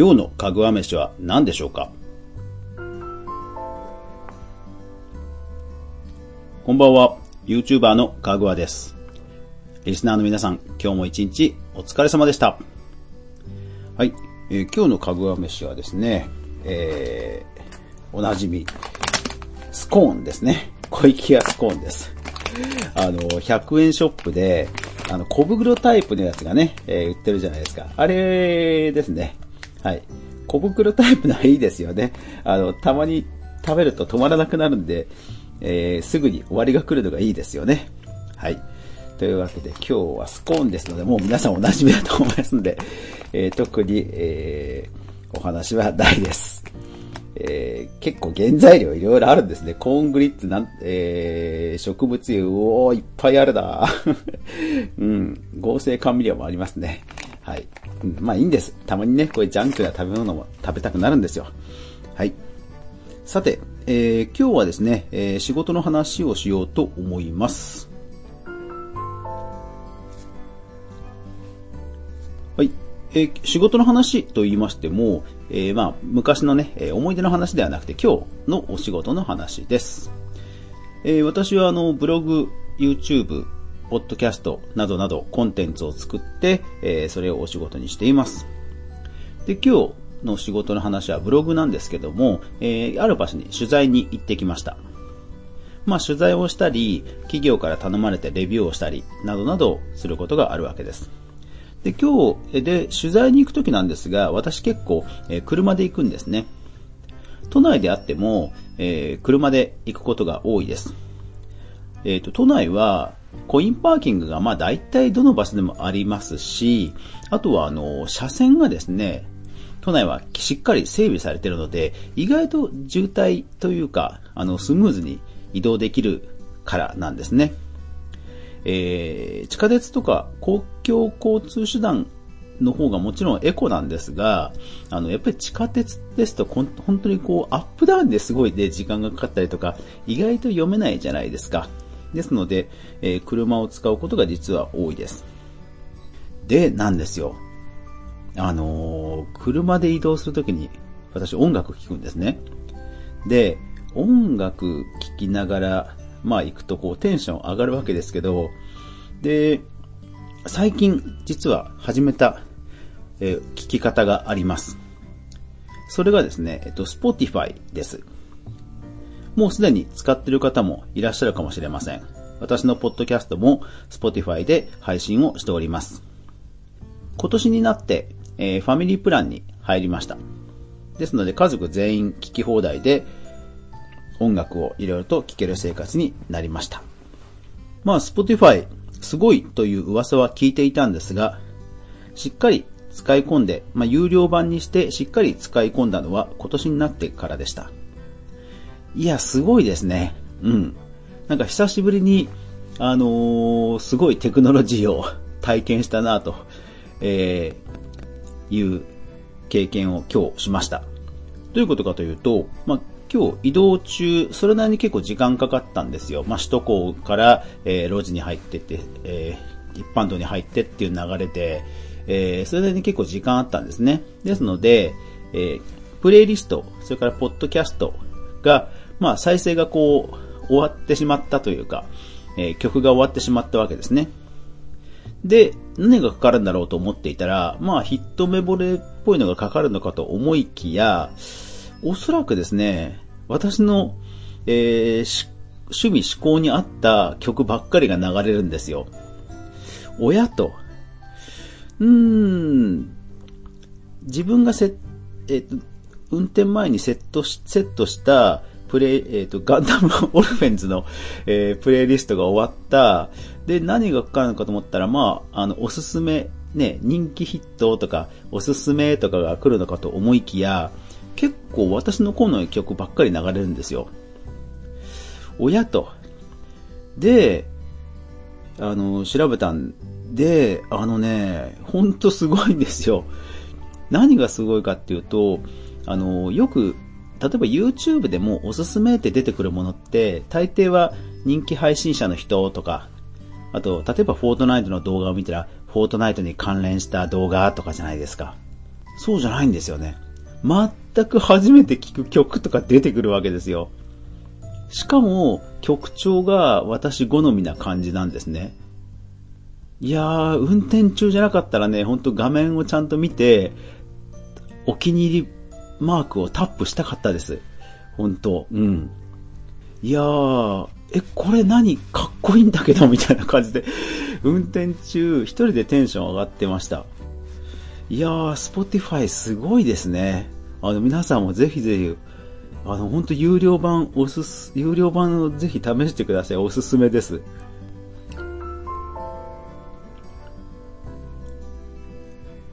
今日のかぐわ飯は何でしょうか？こんばんは、YouTuber のかぐわです。リスナーの皆さん、今日も一日お疲れ様でした。はい、えー今日のかぐわ飯はですね、えー、おなじみ、スコーンですね。小池屋スコーンです。あの、100円ショップで、あの、小袋タイプのやつがね、えー売ってるじゃないですか。あれですね。はい。小袋タイプのはいいですよね。あの、たまに食べると止まらなくなるんで、えーすぐに終わりが来るのがいいですよね。はい。というわけで今日はスコーンですので、もう皆さんお馴染みだと思いますので、えー特に、えーお話はないです。えー結構原材料いろいろあるんですね。コーングリッツなん、えー植物油、おー、いっぱいあるな うん、合成甘味料もありますね。はい。まあいいんです。たまにね、こういうジャンクな食べ物も食べたくなるんですよ。はい。さて、えー今日はですね、えー仕事の話をしようと思います。はい。えー仕事の話と言いましても、えーまあ、昔のね、えー思い出の話ではなくて今日のお仕事の話です。えー私はあの、ブログ、YouTube、ポッドキャストなどなどコンテンツを作って、えーそれをお仕事にしています。で、今日の仕事の話はブログなんですけども、えーある場所に取材に行ってきました。まあ、取材をしたり、企業から頼まれてレビューをしたり、などなどすることがあるわけです。で、今日、で、取材に行くときなんですが、私結構、えー車で行くんですね。都内であっても、えー車で行くことが多いです。えっ、と、都内は、コインパーキングが、まあ、大体どの場所でもありますし、あとは、あの、車線がですね、都内はしっかり整備されているので、意外と渋滞というか、あの、スムーズに移動できるからなんですね。えー地下鉄とか公共交通手段の方がもちろんエコなんですが、あの、やっぱり地下鉄ですと本当にこうアップダウンですごいで時間がかかったりとか、意外と読めないじゃないですか。ですので、えー車を使うことが実は多いです。で、なんですよ。あのー車で移動するときに私音楽聴くんですね。で、音楽聴きながら、まあ行くとこうテンション上がるわけですけど、で、最近実は始めた、えー聞き方があります。それがですね、えっと、Spotify です。もうすでに使っている方もいらっしゃるかもしれません。私のポッドキャストも Spotify で配信をしております。今年になって、えーファミリープランに入りました。ですので家族全員聞き放題で音楽をいろいろと聴ける生活になりました。まあ、Spotify すごいという噂は聞いていたんですが、しっかり使い込んで、まあ、有料版にしてしっかり使い込んだのは今年になってからでした。いや、すごいですね。うん。なんか久しぶりに、あのーすごいテクノロジーを体験したなと、えーいう経験を今日しました。どういうことかというと、まあ、今日移動中、それなりに結構時間かかったんですよ。まあ、首都高から、えー路地に入ってって、えー一般道に入ってっていう流れで、えーそれなりに結構時間あったんですね。ですので、えープレイリスト、それからポッドキャストが、まあ、再生がこう、終わってしまったというか、えー曲が終わってしまったわけですね。で、何がかかるんだろうと思っていたら、まあヒットメボレっぽいのがかかるのかと思いきや、おそらくですね、私の、えー趣味思考に合った曲ばっかりが流れるんですよ。親と。うーん、自分がせ、えっ、と、運転前にセットし、セットした、プレイ、えっ、と、ガンダム オルフェンズの、えープレイリストが終わった。で、何がかかるのかと思ったら、まあ、あの、おすすめ、ね、人気ヒットとか、おすすめとかが来るのかと思いきや、結構私の好みの曲ばっかり流れるんですよ。親と。で、あの、調べたんで、あのね、ほんとすごいんですよ。何がすごいかっていうと、あの、よく、例えば YouTube でもおすすめって出てくるものって、大抵は人気配信者の人とか、あと、例えばフォートナイトの動画を見たら、フォートナイトに関連した動画とかじゃないですか。そうじゃないんですよね。全く初めて聴く曲とか出てくるわけですよ。しかも、曲調が私好みな感じなんですね。いやー、運転中じゃなかったらね、ほんと画面をちゃんと見て、お気に入りマークをタップしたかったです。ほんと、うん。いやー、え、これ何かっこいいんだけどみたいな感じで、運転中一人でテンション上がってました。いやー、スポティファイすごいですね。あの、皆さんもぜひぜひ、あの、本当有料版、おすす、有料版をぜひ試してください。おすすめです。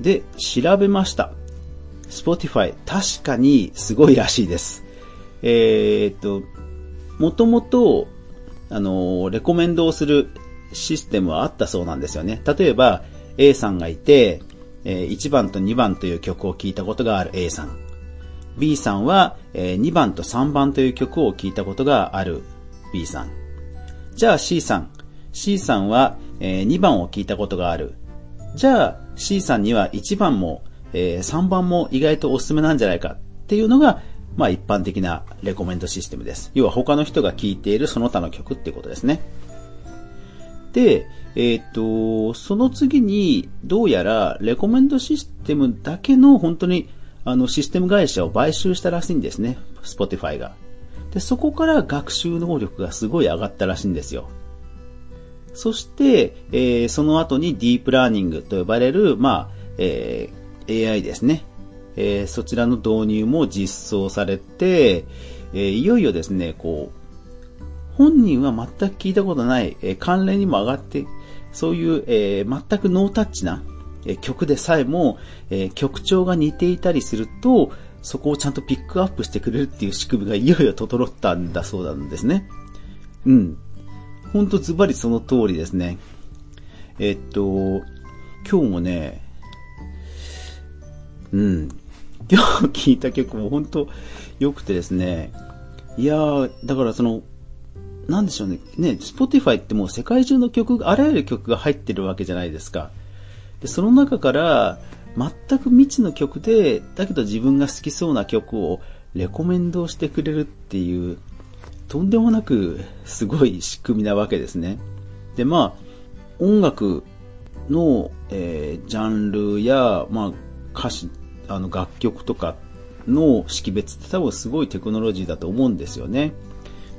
で、調べました。Spotify、確かにすごいらしいです。えー、っと、もともと、あの、レコメンドをするシステムはあったそうなんですよね。例えば、A さんがいて、え1番と2番という曲を聴いたことがある A さん。B さんは、え2番と3番という曲を聴いたことがある B さん。じゃあ C さん。C さんは、え2番を聴いたことがある。じゃあ C さんには1番も、え3番も意外とおすすめなんじゃないかっていうのが、まあ一般的なレコメントシステムです。要は他の人が聴いているその他の曲っていうことですね。で、えっ、と、その次に、どうやら、レコメンドシステムだけの本当にあの、システム会社を買収したらしいんですね。Spotify が。で、そこから学習能力がすごい上がったらしいんですよ。そして、えー、その後にディープラーニングと呼ばれる、まあ、えー、AI ですね。えー、そちらの導入も実装されて、えー、いよいよですね、こう、本人は全く聞いたことない、えー、関連にも上がって、そういう、え、全くノータッチな、え曲でさえも、え曲調が似ていたりすると、そこをちゃんとピックアップしてくれるっていう仕組みがいよいよ整ったんだそうなんですね。うん。ほんとズバリその通りですね。えっと、今日もね、うん。今日聴いた曲も本当良くてですね。いやー、だからその、なんでしょうね。ね、Spotify ってもう世界中の曲、あらゆる曲が入ってるわけじゃないですか。で、その中から全く未知の曲で、だけど自分が好きそうな曲をレコメンドしてくれるっていう、とんでもなくすごい仕組みなわけですね。で、まあ、音楽の、えー、ジャンルや、まあ、歌詞、あの、楽曲とかの識別って多分すごいテクノロジーだと思うんですよね。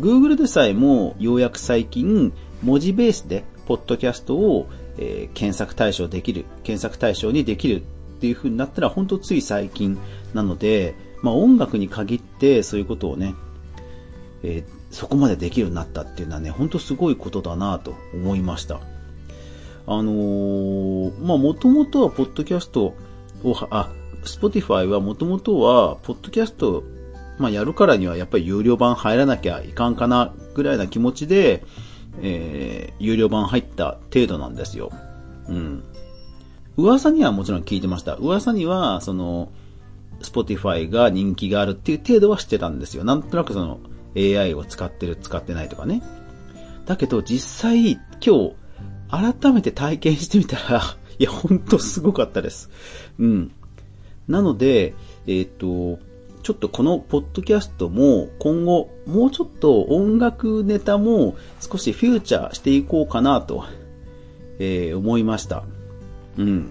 Google でさえもようやく最近文字ベースでポッドキャストをえー、検索対象できる、検索対象にできるっていう風になったら、本当つい最近なので、まあ音楽に限ってそういうことをね、えー、そこまでできるようになったっていうのはね、本当すごいことだなと思いました。あのー、まあもともとはポッドキャストを、あ、Spotify はもともとは、ポッドキャスト、まあやるからにはやっぱり有料版入らなきゃいかんかなぐらいな気持ちで、えー、有料版入った程度なんですよ。うん。噂にはもちろん聞いてました。噂には、その、Spotify が人気があるっていう程度は知ってたんですよ。なんとなくその AI を使ってる、使ってないとかね。だけど実際今日改めて体験してみたらいや、ほんとすごかったです。うん。なので、えっ、と、ちょっとこのポッドキャストも今後もうちょっと音楽ネタも少しフューチャーしていこうかなと、えー、思いました。うん。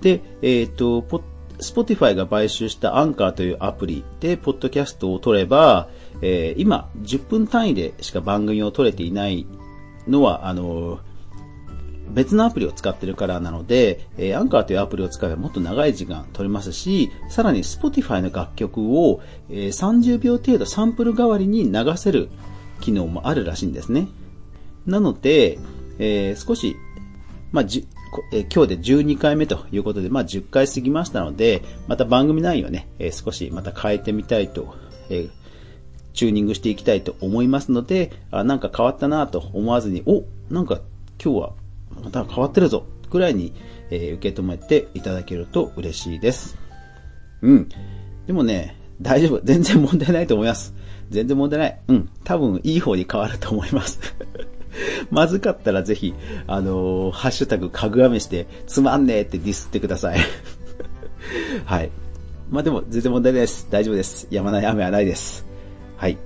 で、えっ、と、ポスポティファイが買収したアンカーというアプリでポッドキャストを録れば、えー、今10分単位でしか番組を録れていないのは、あのー別のアプリを使ってるからなので、えー、アンカーというアプリを使えばもっと長い時間録れますし、さらに Spotify の楽曲を、えー、30秒程度サンプル代わりに流せる機能もあるらしいんですね。なので、えー、少し、まあ、じえー、今日で12回目ということで、まあ、10回過ぎましたので、また番組内容ね、えー、少しまた変えてみたいと、えー、チューニングしていきたいと思いますので、あなんか変わったなと思わずに、お、なんか今日はまた変わってるぞ、くらいに、えー、受け止めていただけると嬉しいです。うん。でもね、大丈夫。全然問題ないと思います。全然問題ない。うん。多分、いい方に変わると思います。まずかったらぜひ、あのー、ハッシュタグかぐわめして、つまんねえってディスってください。はい。まあでも全然問題ないです。大丈夫です。やまない雨はないです。はい。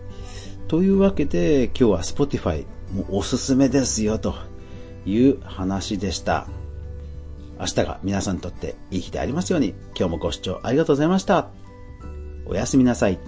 というわけで今日は Spotify もうおすすめですよという話でした。明日が皆さんにとっていい日でありますように今日もご視聴ありがとうございました。おやすみなさい。